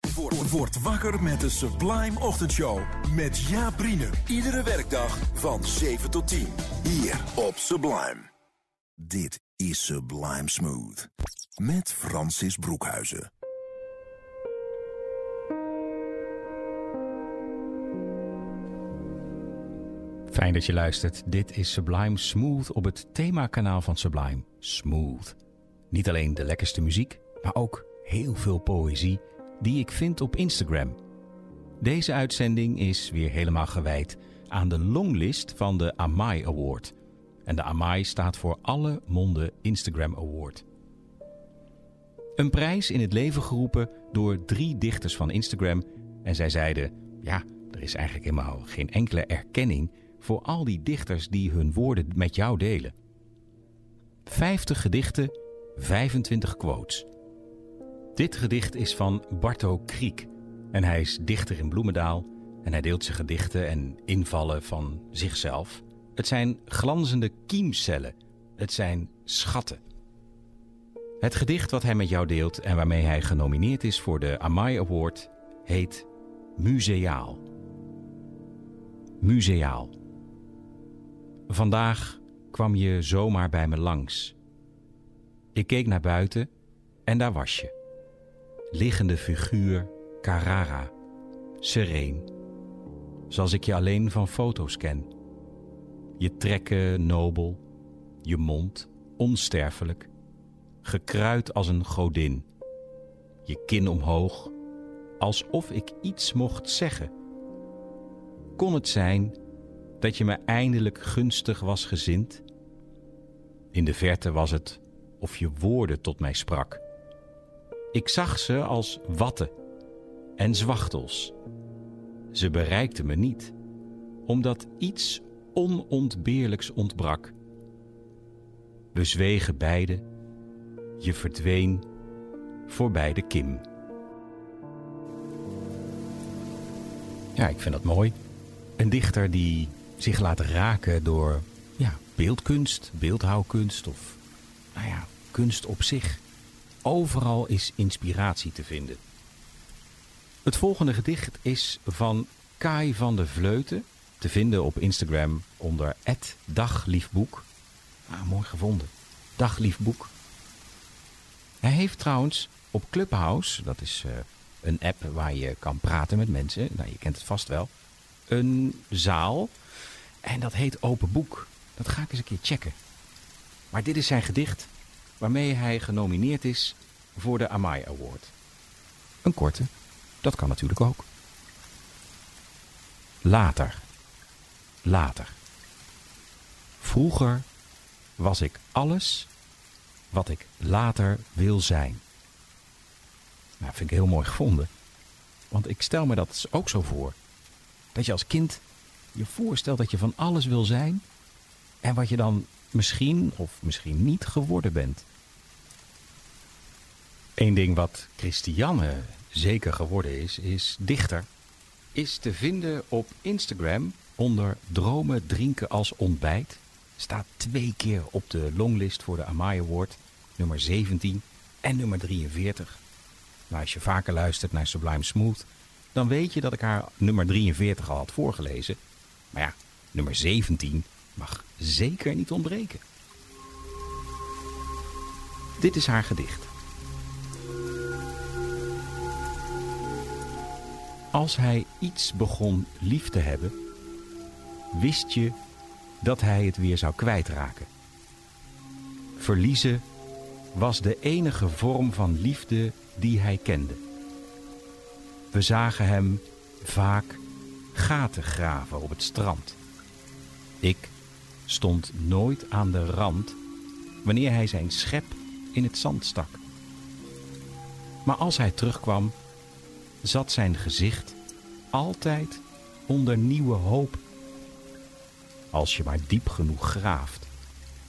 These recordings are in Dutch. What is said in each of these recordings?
Word, word wakker met de Sublime Ochtendshow. Met Jaap. Iedere werkdag van 7 tot 10. Hier op Sublime. Dit is Sublime Smooth. Met Francis Broekhuizen. Fijn dat je luistert. Dit is Sublime Smooth op het themakanaal van Sublime Smooth. Niet alleen de lekkerste muziek, maar ook heel veel poëzie die ik vind op Instagram. Deze uitzending is weer helemaal gewijd aan de longlist van de Amai Award. En de Amai staat voor Alle Monden Instagram Award. Een prijs in het leven geroepen door drie dichters van Instagram. En zij zeiden: Ja, er is eigenlijk helemaal geen enkele erkenning voor al die dichters die hun woorden met jou delen. 50 gedichten, 25 quotes. Dit gedicht is van Barto Kriek en hij is dichter in Bloemendaal en hij deelt zijn gedichten en invallen van zichzelf. Het zijn glanzende kiemcellen, het zijn schatten. Het gedicht wat hij met jou deelt en waarmee hij genomineerd is voor de Amai Award heet Museaal. Museaal. Vandaag kwam je zomaar bij me langs. Ik keek naar buiten en daar was je. Liggende figuur Carrara, sereen. Zoals ik je alleen van foto's ken. Je trekken nobel, je mond onsterfelijk, gekruid als een godin. Je kin omhoog, alsof ik iets mocht zeggen. Kon het zijn dat je me eindelijk gunstig was gezind? In de verte was het of je woorden tot mij sprak. Ik zag ze als watten en zwachtels. Ze bereikten me niet, omdat iets onontbeerlijks ontbrak. We zwegen beide, je verdween voorbij de kim. Ja, ik vind dat mooi. Een dichter die zich laat raken door ja, beeldkunst, beeldhouwkunst of nou ja, kunst op zich. Overal is inspiratie te vinden. Het volgende gedicht is van Kai van de Vleuten, te vinden op Instagram onder dagliefboek. Ah, mooi gevonden. Dagliefboek. Hij heeft trouwens op Clubhouse, dat is uh, een app waar je kan praten met mensen, nou, je kent het vast wel, een zaal en dat heet Open Boek. Dat ga ik eens een keer checken. Maar dit is zijn gedicht waarmee hij genomineerd is voor de Amai Award. Een korte, dat kan natuurlijk ook. Later. Later. Vroeger was ik alles wat ik later wil zijn. Nou, vind ik heel mooi gevonden. Want ik stel me dat ook zo voor. Dat je als kind je voorstelt dat je van alles wil zijn en wat je dan misschien of misschien niet geworden bent. Eén ding wat Christiane zeker geworden is, is dichter. Is te vinden op Instagram onder dromen drinken als ontbijt. Staat twee keer op de longlist voor de Amai Award, nummer 17 en nummer 43. Nou, als je vaker luistert naar Sublime Smooth, dan weet je dat ik haar nummer 43 al had voorgelezen. Maar ja, nummer 17 mag zeker niet ontbreken. Dit is haar gedicht. Als hij iets begon lief te hebben, wist je dat hij het weer zou kwijtraken. Verliezen was de enige vorm van liefde die hij kende. We zagen hem vaak gaten graven op het strand. Ik stond nooit aan de rand wanneer hij zijn schep in het zand stak. Maar als hij terugkwam, zat zijn gezicht altijd onder nieuwe hoop. Als je maar diep genoeg graaft,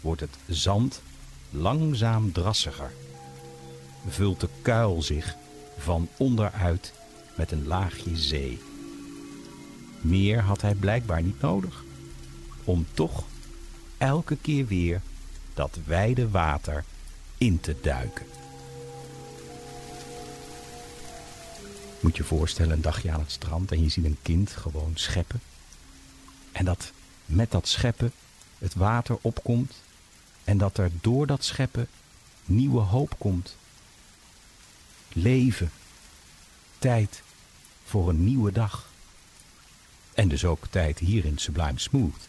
wordt het zand langzaam drassiger. Vult de kuil zich van onderuit met een laagje zee. Meer had hij blijkbaar niet nodig, om toch elke keer weer dat wijde water in te duiken. Moet je voorstellen, een dagje aan het strand en je ziet een kind gewoon scheppen. En dat met dat scheppen het water opkomt en dat er door dat scheppen nieuwe hoop komt. Leven, tijd voor een nieuwe dag. En dus ook tijd hier in Sublime Smooth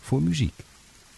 voor muziek.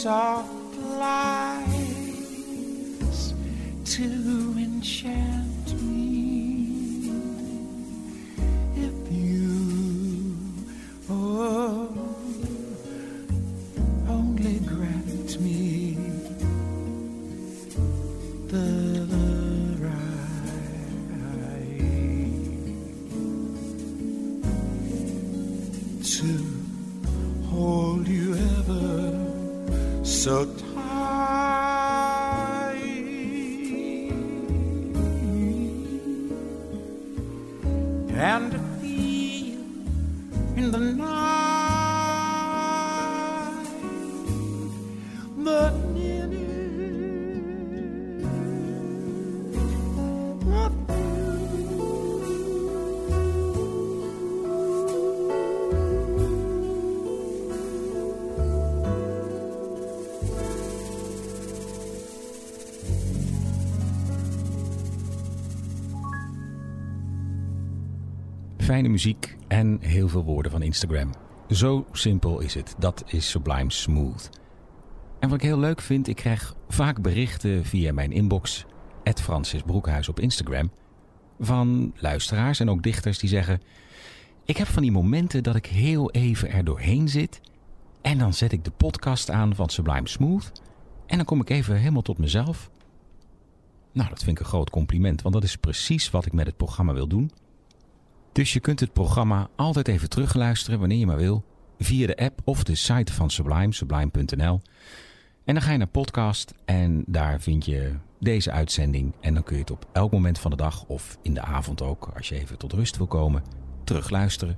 saw Fijne muziek en heel veel woorden van Instagram. Zo simpel is het. Dat is Sublime Smooth. En wat ik heel leuk vind, ik krijg vaak berichten via mijn inbox, Francis Broekhuis op Instagram, van luisteraars en ook dichters die zeggen: Ik heb van die momenten dat ik heel even er doorheen zit en dan zet ik de podcast aan van Sublime Smooth en dan kom ik even helemaal tot mezelf. Nou, dat vind ik een groot compliment, want dat is precies wat ik met het programma wil doen. Dus je kunt het programma altijd even terugluisteren wanneer je maar wil. Via de app of de site van Sublime, sublime.nl. En dan ga je naar podcast en daar vind je deze uitzending. En dan kun je het op elk moment van de dag of in de avond ook, als je even tot rust wil komen, terugluisteren.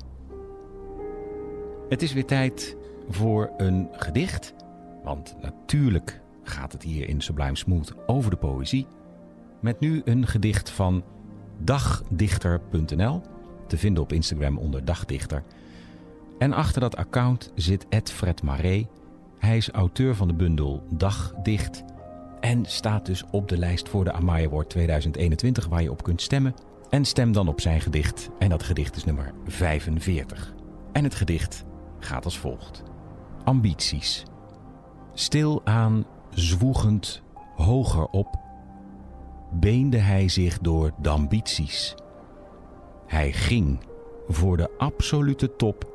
Het is weer tijd voor een gedicht. Want natuurlijk gaat het hier in Sublime Smooth over de poëzie. Met nu een gedicht van dagdichter.nl. Te vinden op Instagram onder dagdichter. En achter dat account zit Ed Fred Maré. Hij is auteur van de bundel Dagdicht. En staat dus op de lijst voor de Amaya Award 2021 waar je op kunt stemmen. En stem dan op zijn gedicht. En dat gedicht is nummer 45. En het gedicht gaat als volgt. Ambities. Stilaan zwoegend hoger op, beende hij zich door de ambities. Hij ging voor de absolute top,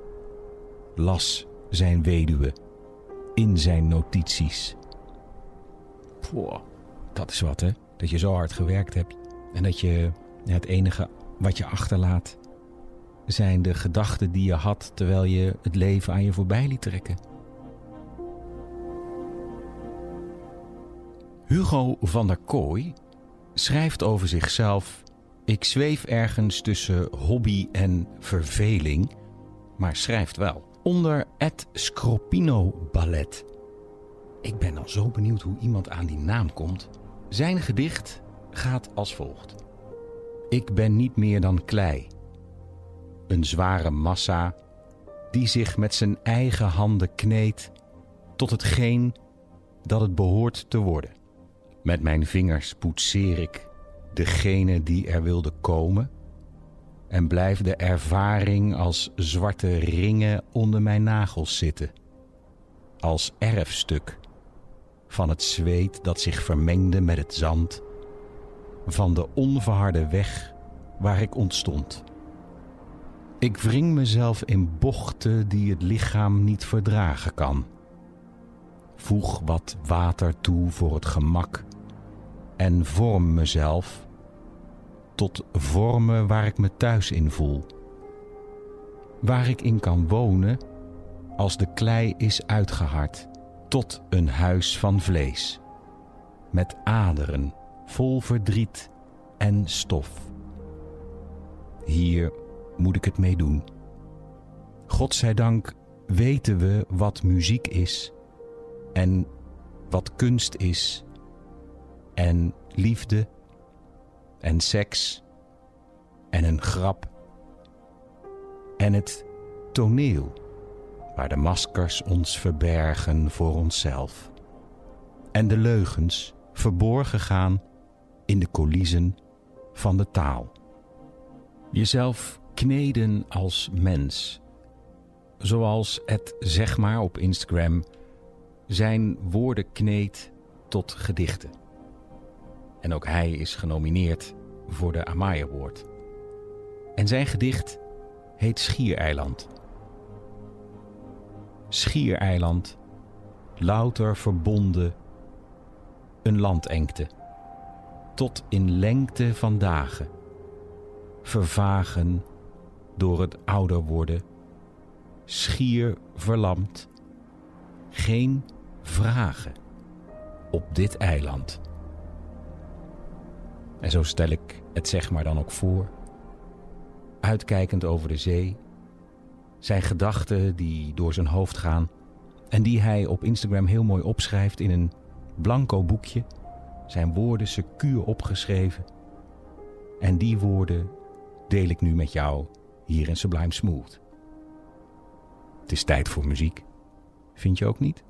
las zijn weduwe in zijn notities. Poh, dat is wat hè, dat je zo hard gewerkt hebt en dat je het enige wat je achterlaat zijn de gedachten die je had terwijl je het leven aan je voorbij liet trekken. Hugo van der Kooi schrijft over zichzelf: Ik zweef ergens tussen hobby en verveling, maar schrijft wel. Onder het Scropino Ballet. Ik ben al zo benieuwd hoe iemand aan die naam komt. Zijn gedicht gaat als volgt: Ik ben niet meer dan klei. Een zware massa die zich met zijn eigen handen kneedt tot hetgeen dat het behoort te worden. Met mijn vingers poetseer ik degene die er wilde komen en blijft de ervaring als zwarte ringen onder mijn nagels zitten, als erfstuk van het zweet dat zich vermengde met het zand van de onverharde weg waar ik ontstond. Ik wring mezelf in bochten die het lichaam niet verdragen kan. Voeg wat water toe voor het gemak en vorm mezelf tot vormen waar ik me thuis in voel. Waar ik in kan wonen als de klei is uitgehard tot een huis van vlees, met aderen vol verdriet en stof. Hier moet ik het mee doen. Godzijdank weten we wat muziek is en wat kunst is en liefde en seks en een grap en het toneel waar de maskers ons verbergen voor onszelf en de leugens verborgen gaan in de coulissen van de taal. Jezelf kneden als mens. Zoals het zeg maar op Instagram zijn woorden kneedt tot gedichten. En ook hij is genomineerd voor de Amaya Award. En zijn gedicht heet Schiereiland. Schiereiland, louter verbonden, een landengte, tot in lengte van dagen, vervagen door het ouder worden, schier verlamd, geen vragen op dit eiland. En zo stel ik het zeg maar dan ook voor, uitkijkend over de zee, zijn gedachten die door zijn hoofd gaan en die hij op Instagram heel mooi opschrijft in een blanco boekje, zijn woorden secuur opgeschreven. En die woorden deel ik nu met jou hier in Sublime Smooth. Het is tijd voor muziek. Vind je ook niet?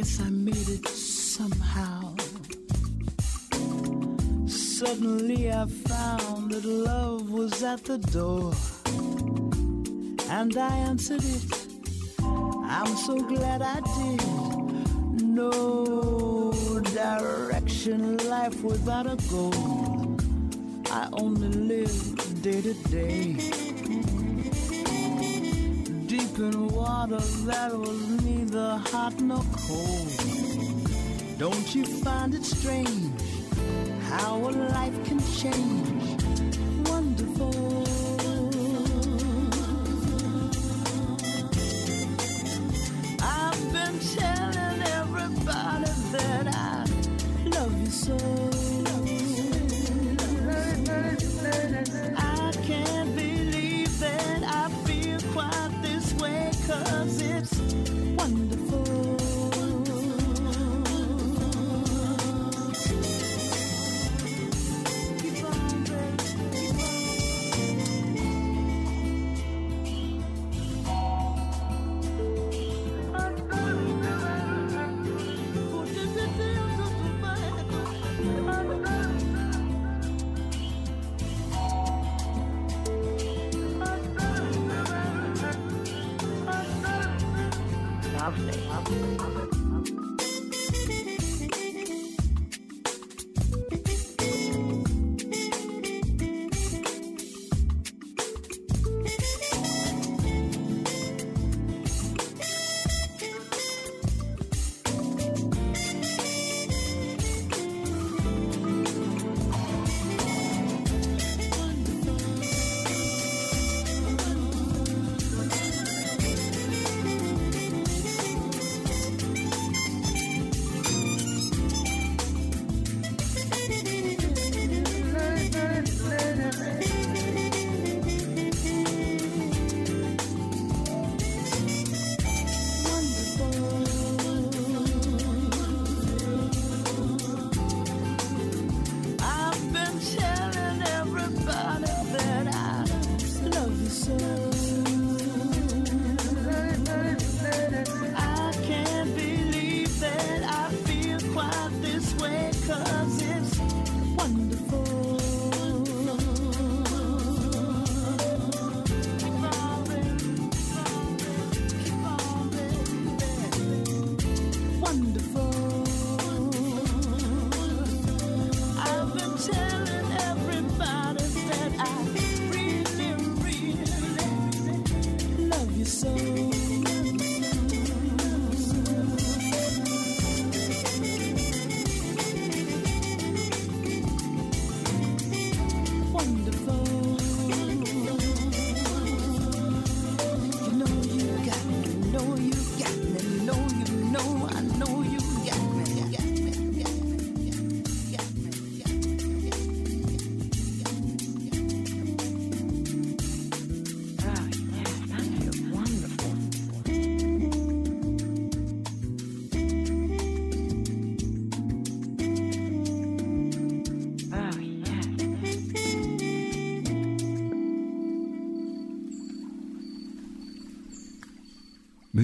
Guess I made it somehow. Suddenly I found that love was at the door. And I answered it. I'm so glad I did. No direction, life without a goal. I only live day to day. In water that was neither hot nor cold. Don't you find it strange how a life can change? Wonderful. I've been telling everybody that I love you so.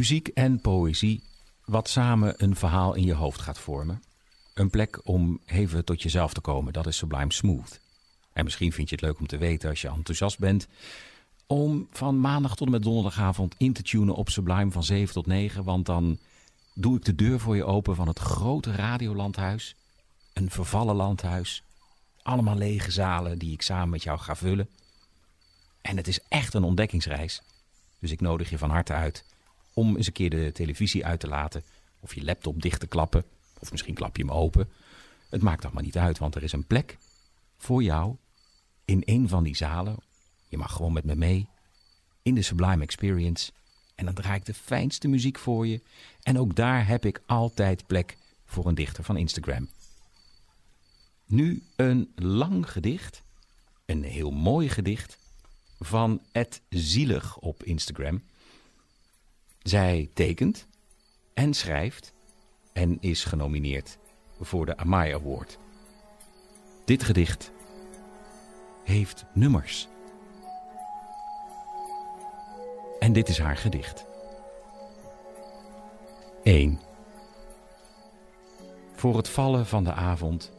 Muziek en poëzie, wat samen een verhaal in je hoofd gaat vormen. Een plek om even tot jezelf te komen, dat is Sublime Smooth. En misschien vind je het leuk om te weten als je enthousiast bent... om van maandag tot en met donderdagavond in te tunen op Sublime van 7 tot 9... want dan doe ik de deur voor je open van het grote radiolandhuis. Een vervallen landhuis. Allemaal lege zalen die ik samen met jou ga vullen. En het is echt een ontdekkingsreis. Dus ik nodig je van harte uit om eens een keer de televisie uit te laten. Of je laptop dicht te klappen. Of misschien klap je hem open. Het maakt allemaal niet uit, want er is een plek voor jou in een van die zalen. Je mag gewoon met me mee. In de Sublime Experience. En dan draai ik de fijnste muziek voor je. En ook daar heb ik altijd plek voor een dichter van Instagram. Nu een lang gedicht. Een heel mooi gedicht. Van Ed Zielig op Instagram. Zij tekent en schrijft en is genomineerd voor de Amai Award. Dit gedicht heeft nummers. En dit is haar gedicht. 1. Voor het vallen van de avond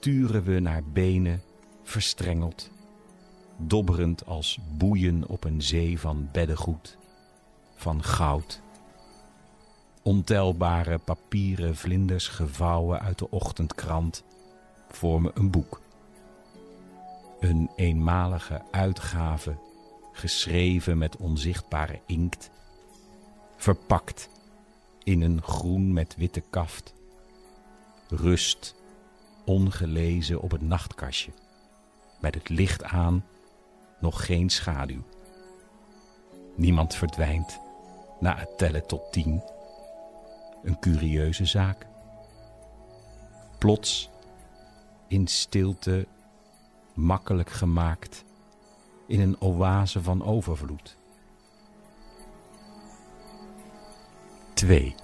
turen we naar benen verstrengeld, dobberend als boeien op een zee van beddengoed, van goud. Ontelbare papieren vlinders gevouwen uit de ochtendkrant vormen een boek. Een eenmalige uitgave, geschreven met onzichtbare inkt, verpakt in een groen met witte kaft. Rust, ongelezen op het nachtkastje, met het licht aan, nog geen schaduw. Niemand verdwijnt na het tellen tot tien. Een curieuze zaak. Plots, in stilte, makkelijk gemaakt, in een oase van overvloed. 2.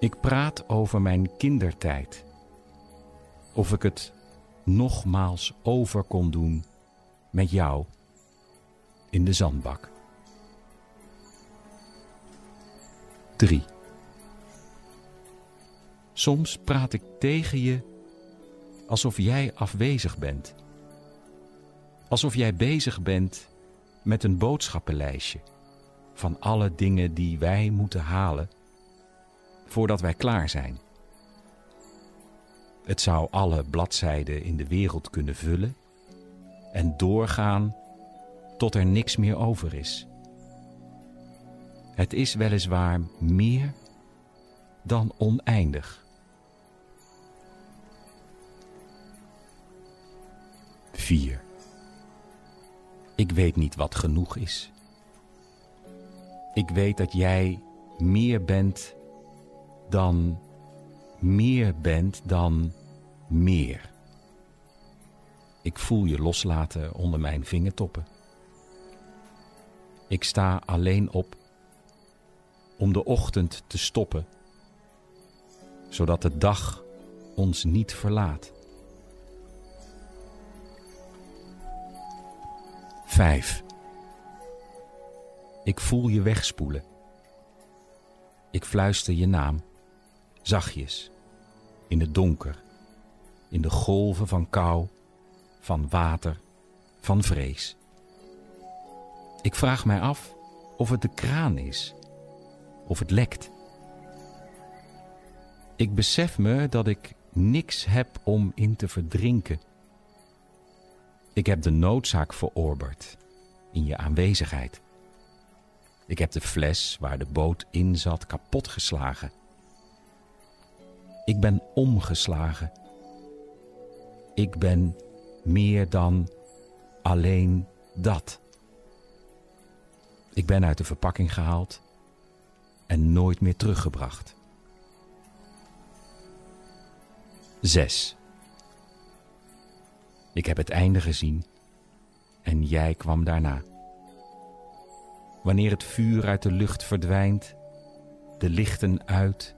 Ik praat over mijn kindertijd. Of ik het nogmaals over kon doen met jou in de zandbak. 3. Soms praat ik tegen je alsof jij afwezig bent. Alsof jij bezig bent met een boodschappenlijstje van alle dingen die wij moeten halen voordat wij klaar zijn. Het zou alle bladzijden in de wereld kunnen vullen en doorgaan tot er niks meer over is. Het is weliswaar meer dan oneindig. 4. Ik weet niet wat genoeg is. Ik weet dat jij meer bent dan meer bent dan meer. Ik voel je loslaten onder mijn vingertoppen. Ik sta alleen op om de ochtend te stoppen, zodat de dag ons niet verlaat. 5. Ik voel je wegspoelen. Ik fluister je naam, zachtjes, in het donker, in de golven van kou, van water, van vrees. Ik vraag mij af of het de kraan is, of het lekt. Ik besef me dat ik niks heb om in te verdrinken. Ik heb de noodzaak verorberd in je aanwezigheid. Ik heb de fles waar de boot in zat kapotgeslagen. Ik ben omgeslagen. Ik ben meer dan alleen dat. Ik ben uit de verpakking gehaald en nooit meer teruggebracht. 6. Ik heb het einde gezien en jij kwam daarna. Wanneer het vuur uit de lucht verdwijnt, de lichten uit,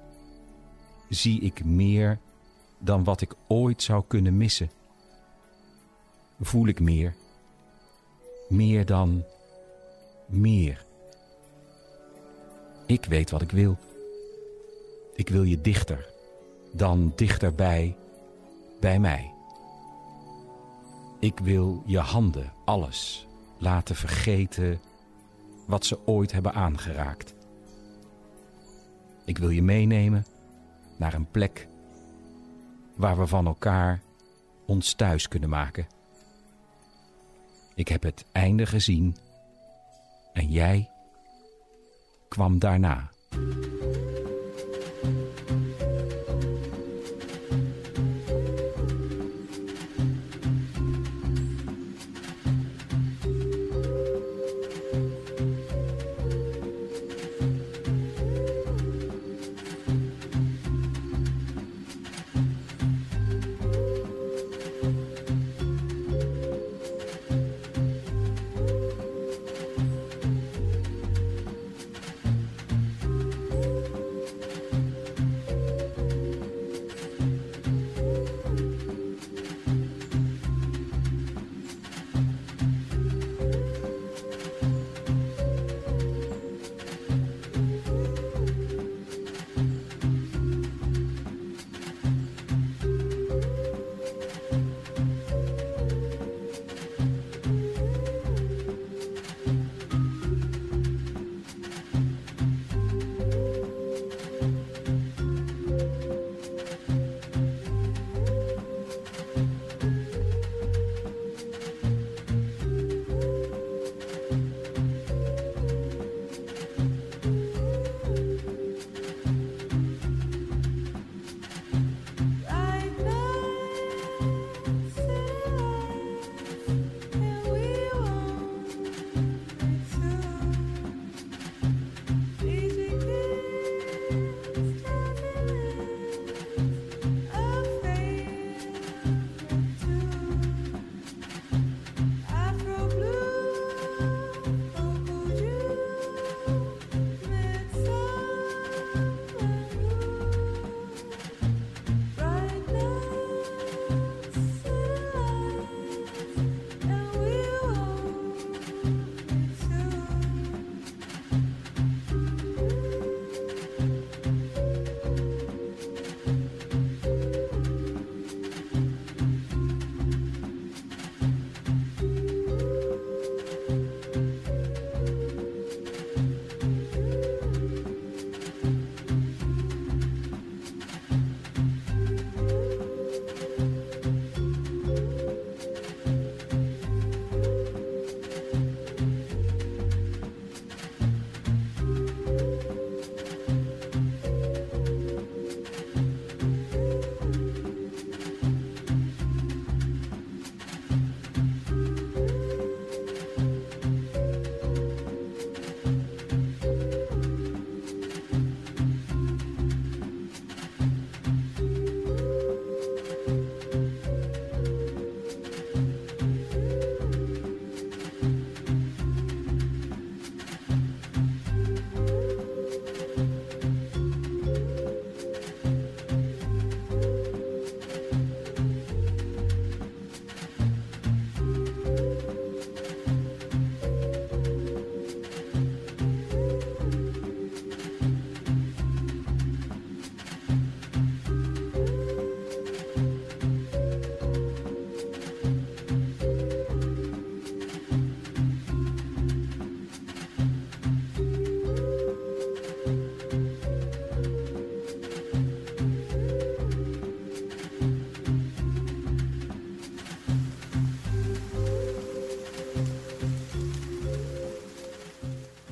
zie ik meer dan wat ik ooit zou kunnen missen. Voel ik meer, meer dan meer. Ik weet wat ik wil. Ik wil je dichter, dan dichterbij, bij mij. Ik wil je handen, alles, laten vergeten wat ze ooit hebben aangeraakt. Ik wil je meenemen naar een plek waar we van elkaar ons thuis kunnen maken. Ik heb het einde gezien en jij kwam daarna.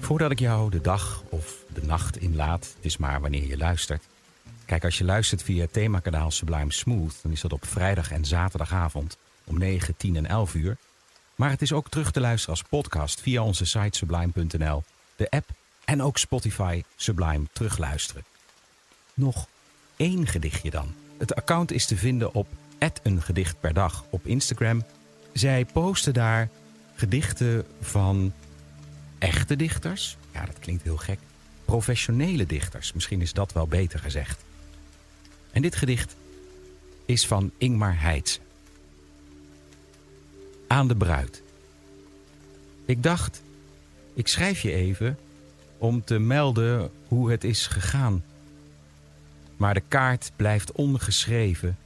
Voordat ik jou de dag of de nacht inlaat, het is maar wanneer je luistert. Kijk, als je luistert via het themakanaal Sublime Smooth, dan is dat op vrijdag en zaterdagavond om 9, 10 en 11 uur. Maar het is ook terug te luisteren als podcast via onze site sublime.nl, de app en ook Spotify Sublime terugluisteren. Nog één gedichtje dan. Het account is te vinden op een gedicht per dag op Instagram. Zij posten daar gedichten van echte dichters. Ja, dat klinkt heel gek. Professionele dichters, misschien is dat wel beter gezegd. En dit gedicht is van Ingmar Heitse. Aan de bruid. Ik dacht, ik schrijf je even om te melden hoe het is gegaan. Maar de kaart blijft ongeschreven.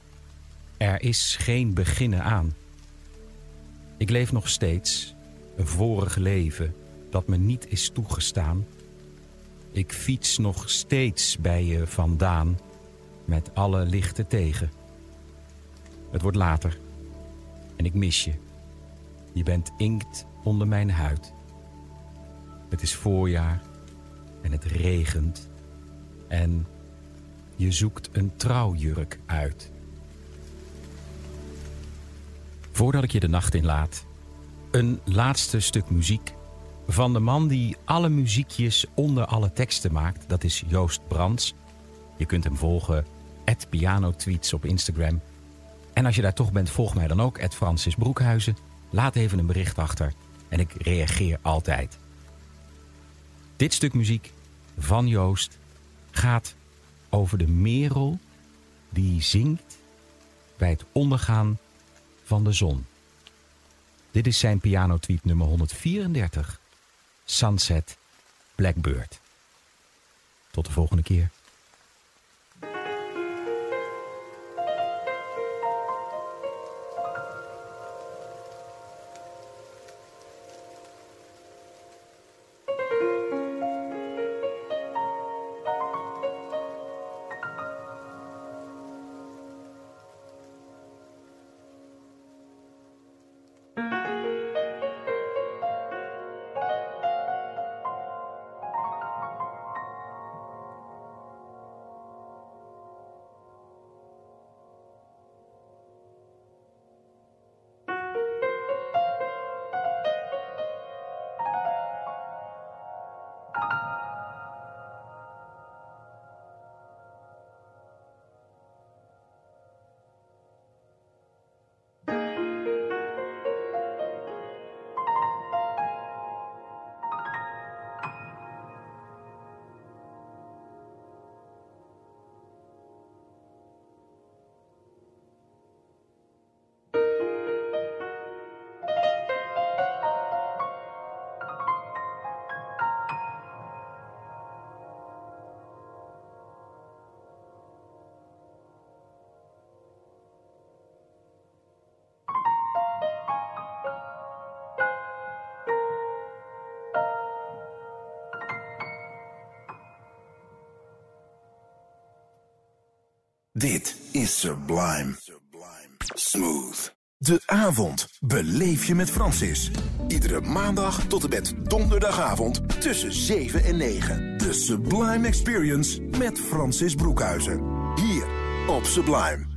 Er is geen beginnen aan. Ik leef nog steeds een vorig leven dat me niet is toegestaan. Ik fiets nog steeds bij je vandaan met alle lichten tegen. Het wordt later en ik mis je. Je bent inkt onder mijn huid. Het is voorjaar en het regent en je zoekt een trouwjurk uit. Voordat ik je de nacht inlaat, een laatste stuk muziek van de man die alle muziekjes onder alle teksten maakt. Dat is Joost Brands. Je kunt hem volgen, pianotweets op Instagram. En als je daar toch bent, volg mij dan ook, Francis Broekhuizen. Laat even een bericht achter en ik reageer altijd. Dit stuk muziek van Joost gaat over de merel die zingt bij het ondergaan van de zon. Dit is zijn pianotweet nummer 134. Sunset Blackbird. Tot de volgende keer. Dit is Sublime. Smooth. De avond beleef je met Francis. Iedere maandag tot en met donderdagavond tussen 7 en 9. De Sublime Experience met Francis Broekhuizen. Hier op Sublime.